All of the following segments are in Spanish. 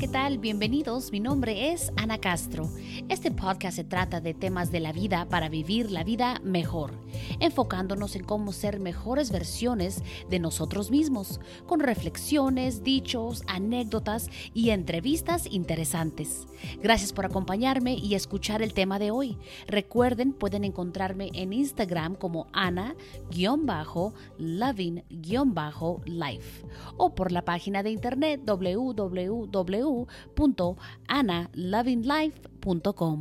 ¿qué tal? Bienvenidos. Mi nombre es Ana Castro. Este podcast se trata de temas de la vida para vivir la vida mejor, enfocándonos en cómo ser mejores versiones de nosotros mismos, con reflexiones, dichos, anécdotas y entrevistas interesantes. Gracias por acompañarme y escuchar el tema de hoy. Recuerden, pueden encontrarme en Instagram como Ana-Loving-Life o por la página de internet www.analovinglife.com.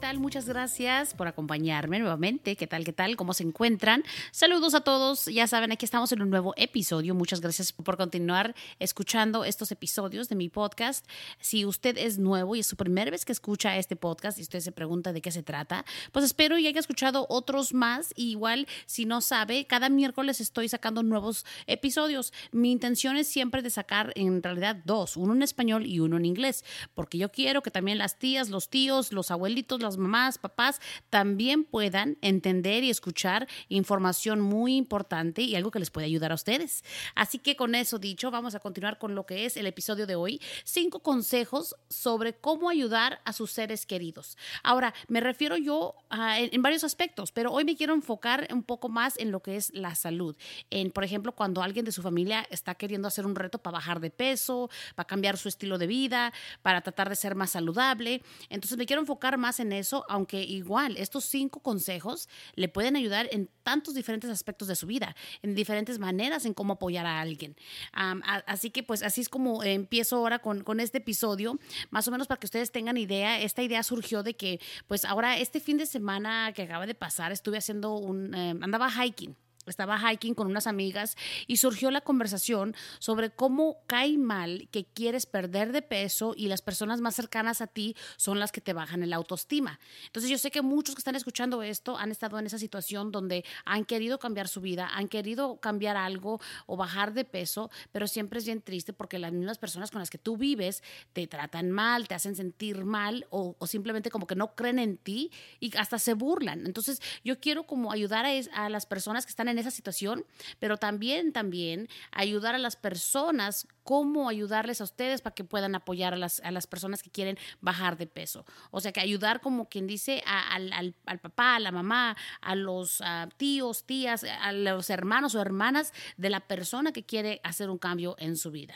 tal? Muchas gracias por acompañarme nuevamente. ¿Qué tal? ¿Qué tal? ¿Cómo se encuentran? Saludos a todos. Ya saben, aquí estamos en un nuevo episodio. Muchas gracias por continuar escuchando estos episodios de mi podcast. Si usted es nuevo y es su primera vez que escucha este podcast y usted se pregunta de qué se trata, pues espero y haya escuchado otros más. igual, si no sabe, cada miércoles estoy sacando nuevos episodios. Mi intención es siempre de sacar en realidad dos, uno en español y uno en inglés, porque yo quiero que también las tías, los tíos, los abuelitos, las mamás, papás, también puedan entender y escuchar información muy importante y algo que les puede ayudar a ustedes. Así que con eso dicho, vamos a continuar con lo que es el episodio de hoy. Cinco consejos sobre cómo ayudar a sus seres queridos. Ahora, me refiero yo en, varios aspectos, pero hoy me quiero enfocar un poco más en lo que es la salud. En, por ejemplo, cuando alguien de su familia está queriendo hacer un reto para bajar de peso, para cambiar su estilo de vida, para tratar de ser más saludable. Entonces me quiero enfocar más en eso, aunque igual estos cinco consejos le pueden ayudar en tantos diferentes aspectos de su vida, en diferentes maneras en cómo apoyar a alguien. así que pues así es como empiezo ahora con, con este episodio, más o menos para que ustedes tengan idea. Esta idea surgió de que pues ahora este fin de semana que acaba de pasar estuve haciendo un, eh, andaba hiking estaba hiking con unas amigas y surgió la conversación sobre cómo cae mal que quieres perder de peso y las personas más cercanas a ti son las que te bajan el autoestima. Entonces yo sé que muchos que están escuchando esto han estado en esa situación donde han querido cambiar su vida, han querido cambiar algo o bajar de peso, pero siempre es bien triste porque las mismas personas con las que tú vives te tratan mal, te hacen sentir mal o, simplemente como que no creen en ti y hasta se burlan. Entonces yo quiero como ayudar a, a las personas que están en esa situación, pero también, también ayudar a las personas, cómo ayudarles a ustedes para que puedan apoyar a las, a las personas que quieren bajar de peso. O sea, que ayudar como quien dice al, al, al, papá, a la mamá, a los tíos, tías, a los hermanos o hermanas de la persona que quiere hacer un cambio en su vida.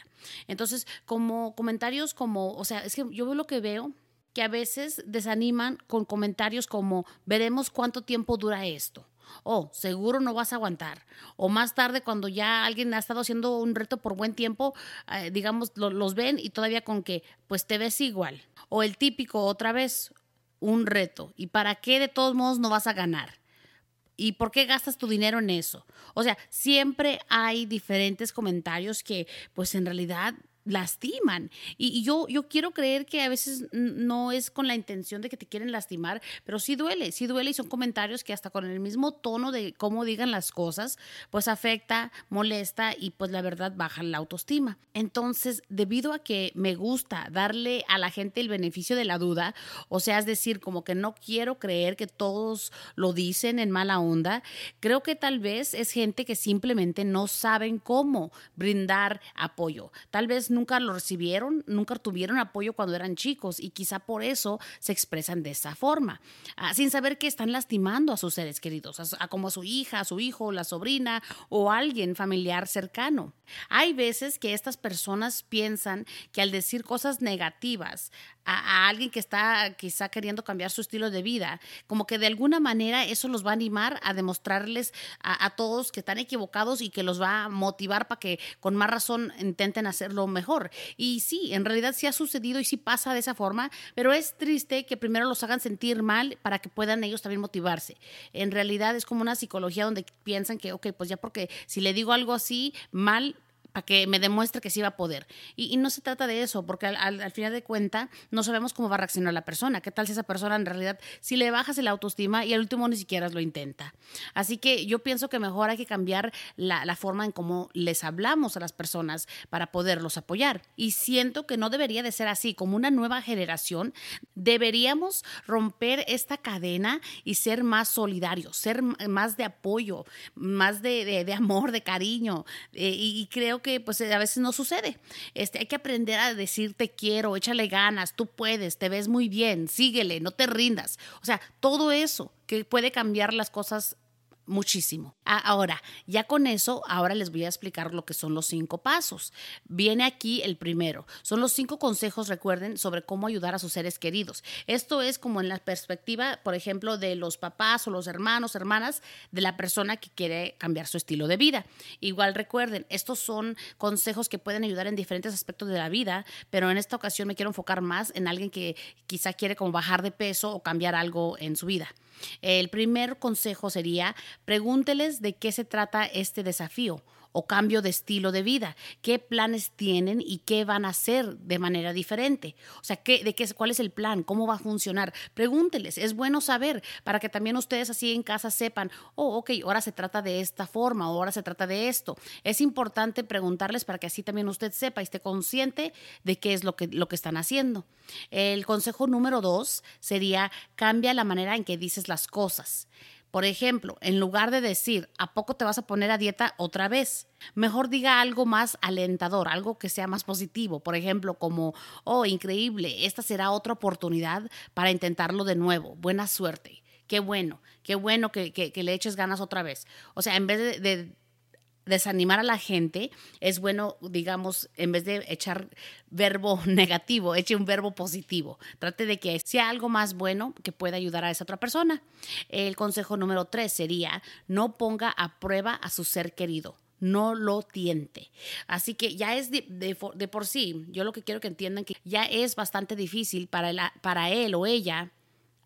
Entonces, como comentarios como, o sea, es que yo veo lo que veo que a veces desaniman con comentarios como veremos cuánto tiempo dura esto oh, seguro no vas a aguantar. O más tarde, cuando ya alguien ha estado haciendo un reto por buen tiempo, eh, digamos, los ven y todavía con que, pues te ves igual. O el típico, otra vez, un reto. ¿Y para qué de todos modos no vas a ganar? ¿Y por qué gastas tu dinero en eso? O sea, siempre hay diferentes comentarios que, pues en realidad lastiman. Y, yo, yo quiero creer que a veces no es con la intención de que te quieren lastimar, pero sí duele, sí duele y son comentarios que hasta con el mismo tono de cómo digan las cosas, pues afecta, molesta y pues la verdad baja la autoestima. Entonces, debido a que me gusta darle a la gente el beneficio de la duda, o sea, es decir, como que no quiero creer que todos lo dicen en mala onda, creo que tal vez es gente que simplemente no saben cómo brindar apoyo. Tal vez nunca lo recibieron, nunca tuvieron apoyo cuando eran chicos y quizá por eso se expresan de esa forma, ah, sin saber que están lastimando a sus seres queridos, a, como a su hija, a su hijo, la sobrina o alguien familiar cercano. Hay veces que estas personas piensan que al decir cosas negativas a, alguien que está quizá queriendo cambiar su estilo de vida, como que de alguna manera eso los va a animar a demostrarles a, a todos que están equivocados y que los va a motivar para que con más razón intenten hacerlo mejor. Y sí, en realidad sí ha sucedido y sí pasa de esa forma, pero es triste que primero los hagan sentir mal para que puedan ellos también motivarse. En realidad es como una psicología donde piensan que, ok, pues ya porque si le digo algo así mal, para que me demuestre que sí va a poder. Y, no se trata de eso, porque al, final de cuenta no sabemos cómo va a reaccionar la persona. ¿Qué tal si esa persona en realidad, si le bajas el autoestima y al último ni siquiera lo intenta? Así que yo pienso que mejor hay que cambiar la, la forma en cómo les hablamos a las personas para poderlos apoyar. Y siento que no debería de ser así. Como una nueva generación, deberíamos romper esta cadena y ser más solidarios, ser más de apoyo, más de, de, amor, de cariño. Eh, y, y creo que pues a veces no sucede. Este, hay que aprender a decir te quiero, échale ganas, tú puedes, te ves muy bien, síguele, no te rindas. O sea, todo eso que puede cambiar las cosas muchísimo. Ahora, ya con eso, ahora les voy a explicar lo que son los cinco pasos. Viene aquí el primero. Son los cinco consejos, recuerden, sobre cómo ayudar a sus seres queridos. Esto es como en la perspectiva, por ejemplo, de los papás o los hermanos, hermanas de la persona que quiere cambiar su estilo de vida. Igual recuerden, estos son consejos que pueden ayudar en diferentes aspectos de la vida, pero en esta ocasión me quiero enfocar más en alguien que quizá quiere como bajar de peso o cambiar algo en su vida. El primer consejo sería pregúnteles de qué se trata este desafío o cambio de estilo de vida, qué planes tienen y qué van a hacer de manera diferente. O sea, ¿qué, de qué, ¿cuál es el plan? ¿Cómo va a funcionar? Pregúnteles, es bueno saber para que también ustedes así en casa sepan, oh, ok, ahora se trata de esta forma, ahora se trata de esto. Es importante preguntarles para que así también usted sepa y esté consciente de qué es lo que, lo que están haciendo. El consejo número dos sería cambia la manera en que dices las cosas. Por ejemplo, en lugar de decir, ¿a poco te vas a poner a dieta otra vez? Mejor diga algo más alentador, algo que sea más positivo. Por ejemplo, como, oh, increíble, esta será otra oportunidad para intentarlo de nuevo. Buena suerte. Qué bueno, qué bueno que, le eches ganas otra vez. O sea, en vez de desanimar a la gente, es bueno, digamos, en vez de echar verbo negativo, eche un verbo positivo. Trate de que sea algo más bueno que pueda ayudar a esa otra persona. El consejo número tres sería, no ponga a prueba a su ser querido no lo tiente. Así que ya es de, por sí, yo lo que quiero que entiendan que ya es bastante difícil para, para él o ella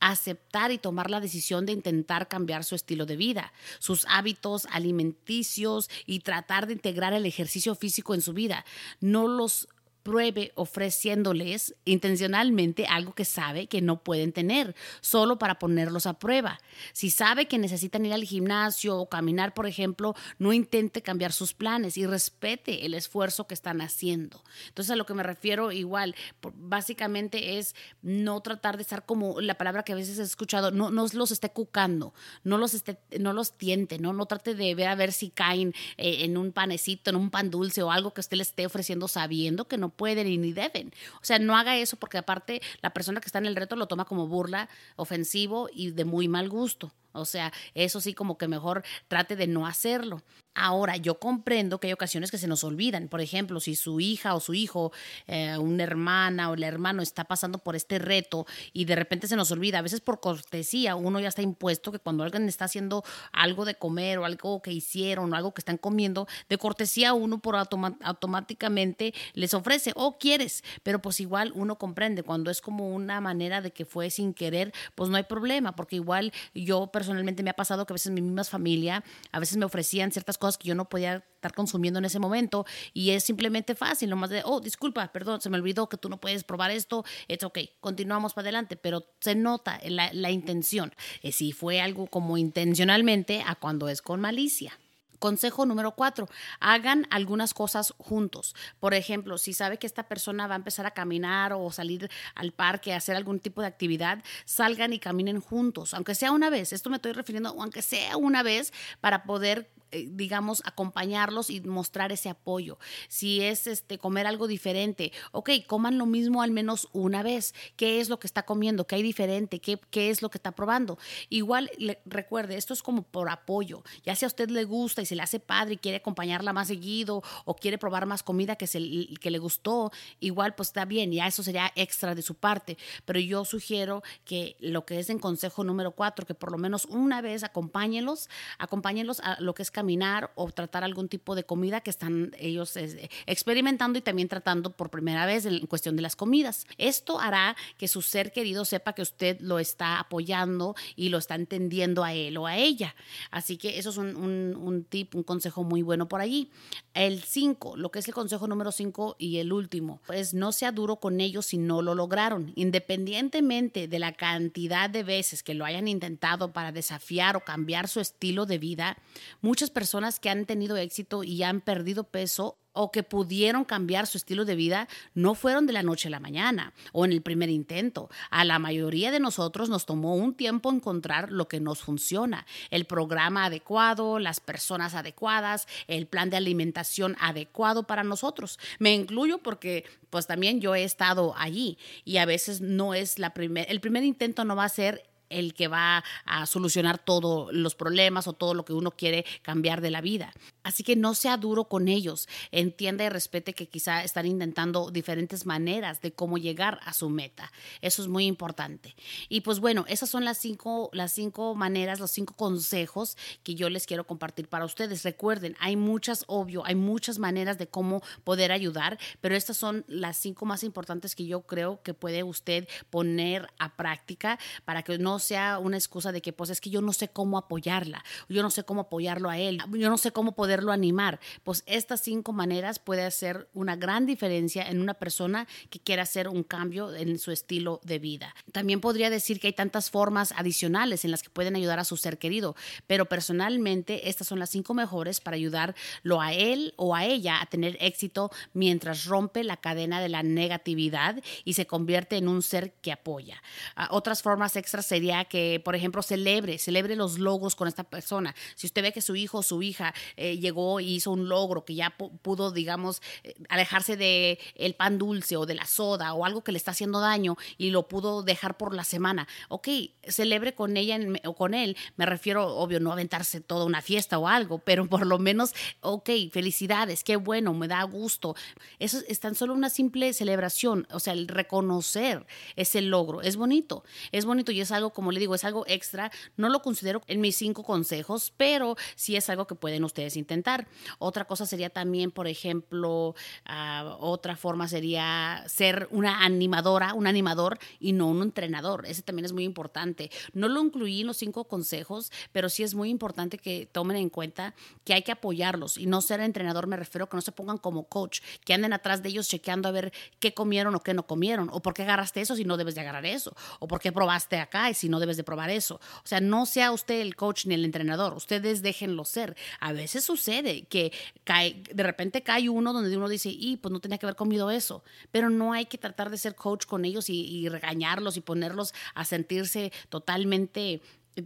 aceptar y tomar la decisión de intentar cambiar su estilo de vida, sus hábitos alimenticios y tratar de integrar el ejercicio físico en su vida. No los pruebe ofreciéndoles intencionalmente algo que sabe que no pueden tener, solo para ponerlos a prueba. Si sabe que necesitan ir al gimnasio o caminar, por ejemplo, no intente cambiar sus planes y respete el esfuerzo que están haciendo. Entonces, a lo que me refiero igual, básicamente es no tratar de estar como la palabra que a veces he escuchado, no, no los esté cucando, no los, esté, no los tiente, ¿no? no trate de ver a ver si caen eh, en un panecito, en un pan dulce o algo que usted les esté ofreciendo sabiendo que no pueden y ni deben. O sea, no haga eso porque aparte la persona que está en el reto lo toma como burla, ofensivo y de muy mal gusto. O sea, eso sí como que mejor trate de no hacerlo. Ahora, yo comprendo que hay ocasiones que se nos olvidan. Por ejemplo, si su hija o su hijo, eh, una hermana o el hermano está pasando por este reto y de repente se nos olvida, a veces por cortesía, uno ya está impuesto que cuando alguien está haciendo algo de comer o algo que hicieron o algo que están comiendo, de cortesía uno por automáticamente les ofrece, o quieres, pero pues igual uno comprende cuando es como una manera de que fue sin querer, pues no hay problema, porque igual yo personalmente me ha pasado que a veces mi misma familia, a veces me ofrecían ciertas cosas que yo no podía estar consumiendo en ese momento y es simplemente fácil, nomás de, oh, disculpa, perdón, se me olvidó que tú no puedes probar esto, es ok, continuamos para adelante, pero se nota la, la intención, eh, si fue algo como intencionalmente a cuando es con malicia. Consejo número cuatro, hagan algunas cosas juntos. Por ejemplo, si sabe que esta persona va a empezar a caminar o salir al parque, a hacer algún tipo de actividad, salgan y caminen juntos, aunque sea una vez. Esto me estoy refiriendo, aunque sea una vez, para poder eh, digamos, acompañarlos y mostrar ese apoyo. Si es este comer algo diferente, ok, coman lo mismo al menos una vez. ¿Qué es lo que está comiendo? ¿Qué hay diferente? ¿Qué, qué es lo que está probando? Igual, recuerde, esto es como por apoyo. Ya si a usted le gusta y se le hace padre y quiere acompañarla más seguido o quiere probar más comida que, se, que le gustó, igual pues está bien, ya eso sería extra de su parte. Pero yo sugiero que lo que es en consejo número cuatro, que por lo menos una vez acompáñenlos, acompáñenlos a lo que es caminar o tratar algún tipo de comida que están ellos eh, experimentando y también tratando por primera vez en cuestión de las comidas. Esto hará que su ser querido sepa que usted lo está apoyando y lo está entendiendo a él o a ella. Así que eso es un, un tip, un consejo muy bueno por allí. El 5, lo que es el consejo número 5 y el último, es no sea duro con ellos si no lo lograron. Independientemente de la cantidad de veces que lo hayan intentado para desafiar o cambiar su estilo de vida, muchas personas que han tenido éxito y han perdido peso o que pudieron cambiar su estilo de vida no fueron de la noche a la mañana o en el primer intento. A la mayoría de nosotros nos tomó un tiempo encontrar lo que nos funciona, el programa adecuado, las personas adecuadas, el plan de alimentación adecuado para nosotros. Me incluyo porque pues también yo he estado allí y a veces no es la primer el primer intento no va a ser el que va a solucionar todos los problemas o todo lo que uno quiere cambiar de la vida. Así que no sea duro con ellos. Entienda y respete que quizá están intentando diferentes maneras de cómo llegar a su meta. Eso es muy importante. Y pues bueno, esas son las cinco, las cinco maneras, los cinco consejos que yo les quiero compartir para ustedes. Recuerden, hay muchas, obvio, hay muchas maneras de cómo poder ayudar, pero estas son las cinco más importantes que yo creo que puede usted poner a práctica para que no sea una excusa de que pues es que yo no sé cómo apoyarla, yo no sé cómo apoyarlo a él, yo no sé cómo poderlo animar. Pues estas cinco maneras puede hacer una gran diferencia en una persona que quiera hacer un cambio en su estilo de vida. También podría decir que hay tantas formas adicionales en las que pueden ayudar a su ser querido, pero personalmente estas son las cinco mejores para ayudarlo a él o a ella a tener éxito mientras rompe la cadena de la negatividad y se convierte en un ser que apoya. Ah, otras formas extras serían que, por ejemplo, celebre, celebre los logros con esta persona. Si usted ve que su hijo o su hija eh, llegó y hizo un logro, que ya pudo, digamos, eh, alejarse de el pan dulce o de la soda o algo que le está haciendo daño y lo pudo dejar por la semana, ok, celebre con ella o con él. Me refiero, obvio, no aventarse toda una fiesta o algo, pero por lo menos, ok, felicidades, qué bueno, me da gusto. Eso es tan solo una simple celebración, o sea, el reconocer ese logro. Es bonito, es bonito y es algo como le digo, es algo extra. No lo considero en mis cinco consejos, pero sí es algo que pueden ustedes intentar. Otra cosa sería también, por ejemplo, ah, otra forma sería ser una animadora, un animador y no un entrenador. Ese también es muy importante. No lo incluí en los cinco consejos, pero sí es muy importante que tomen en cuenta que hay que apoyarlos y no ser entrenador. Me refiero que no se pongan como coach, que anden atrás de ellos chequeando a ver qué comieron o qué no comieron, o por qué agarraste eso si no debes de agarrar eso, o por qué probaste acá y si no debes de probar eso. O sea, no sea usted el coach ni el entrenador, ustedes déjenlo ser. A veces sucede que cae, de repente cae uno donde uno dice, y pues no tenía que haber comido eso, pero no hay que tratar de ser coach con ellos y regañarlos y ponerlos a sentirse totalmente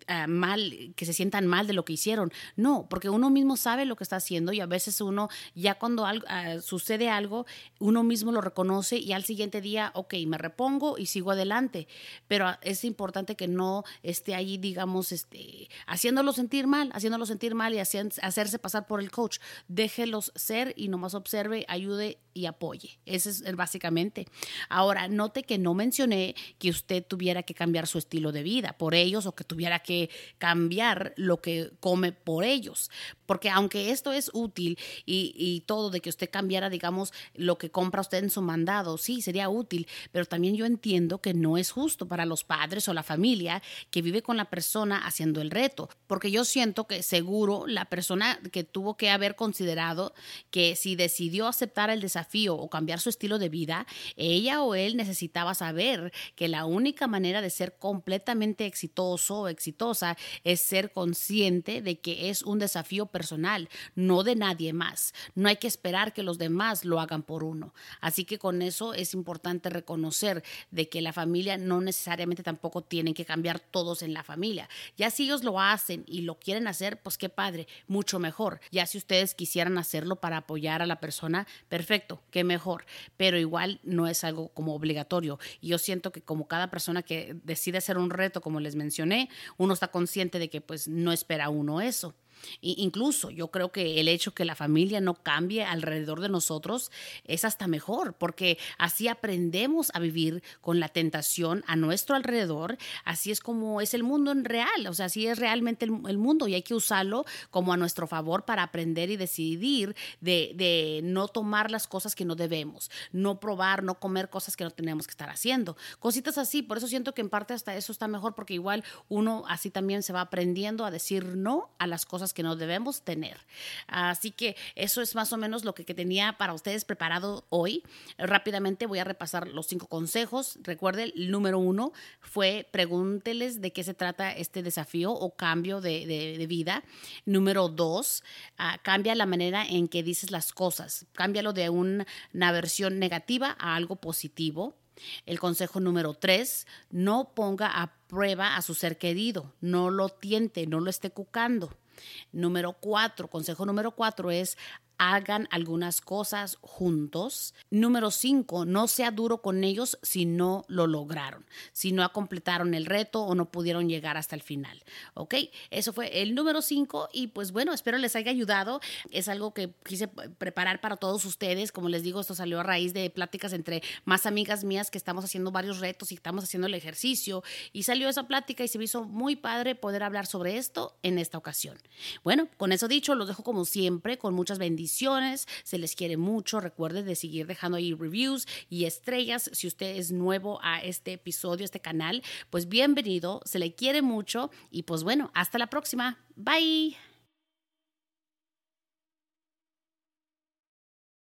Ah, mal, que se sientan mal de lo que hicieron. No, porque uno mismo sabe lo que está haciendo y a veces uno, ya cuando algo, ah, sucede algo, uno mismo lo reconoce y al siguiente día, ok, me repongo y sigo adelante. Pero ah, es importante que no esté ahí, digamos, este, haciéndolo sentir mal, haciéndolo sentir mal y hacerse pasar por el coach. Déjelos ser y nomás observe, ayude y apoye. Ese es básicamente. Ahora, note que no mencioné que usted tuviera que cambiar su estilo de vida por ellos o que tuviera que cambiar lo que come por ellos. Porque aunque esto es útil y, todo de que usted cambiara, digamos, lo que compra usted en su mandado, sí, sería útil, pero también yo entiendo que no es justo para los padres o la familia que vive con la persona haciendo el reto. Porque yo siento que seguro la persona que tuvo que haber considerado que si decidió aceptar el desafío o cambiar su estilo de vida, ella o él necesitaba saber que la única manera de ser completamente exitoso o exitoso es ser consciente de que es un desafío personal, no de nadie más. No hay que esperar que los demás lo hagan por uno. Así que con eso es importante reconocer de que la familia no necesariamente tampoco tienen que cambiar todos en la familia. Ya si ellos lo hacen y lo quieren hacer, pues qué padre, mucho mejor. Ya si ustedes quisieran hacerlo para apoyar a la persona, perfecto, qué mejor. Pero igual no es algo como obligatorio. Y yo siento que como cada persona que decide hacer un reto, como les mencioné, uno está consciente de que pues no espera uno eso. Incluso yo creo que el hecho que la familia no cambie alrededor de nosotros es hasta mejor, porque así aprendemos a vivir con la tentación a nuestro alrededor, así es como es el mundo en real, o sea, así es realmente el, mundo y hay que usarlo como a nuestro favor para aprender y decidir de, de no tomar las cosas que no debemos, no probar, no comer cosas que no tenemos que estar haciendo, cositas así, por eso siento que en parte hasta eso está mejor, porque igual uno así también se va aprendiendo a decir no a las cosas que no debemos tener. Así que eso es más o menos lo que, tenía para ustedes preparado hoy. Rápidamente voy a repasar los cinco consejos. Recuerde, el número uno fue pregúnteles de qué se trata este desafío o cambio de, vida. Número dos, ah, cambia la manera en que dices las cosas. Cámbialo de una versión negativa a algo positivo. El consejo número tres, no ponga a prueba a su ser querido, no lo tiente, no lo esté cucando. Número cuatro, consejo número cuatro es hagan algunas cosas juntos. Número cinco, no sea duro con ellos si no lo lograron, si no completaron el reto o no pudieron llegar hasta el final. ¿Ok? Eso fue el número cinco y pues bueno, espero les haya ayudado. Es algo que quise preparar para todos ustedes. Como les digo, esto salió a raíz de pláticas entre más amigas mías que estamos haciendo varios retos y estamos haciendo el ejercicio y salió esa plática y se me hizo muy padre poder hablar sobre esto en esta ocasión. Bueno, con eso dicho, los dejo como siempre con muchas bendiciones se les quiere mucho. Recuerden de seguir dejando ahí reviews y estrellas. Si usted es nuevo a este episodio, este canal, pues bienvenido, se le quiere mucho y pues bueno, hasta la próxima. Bye.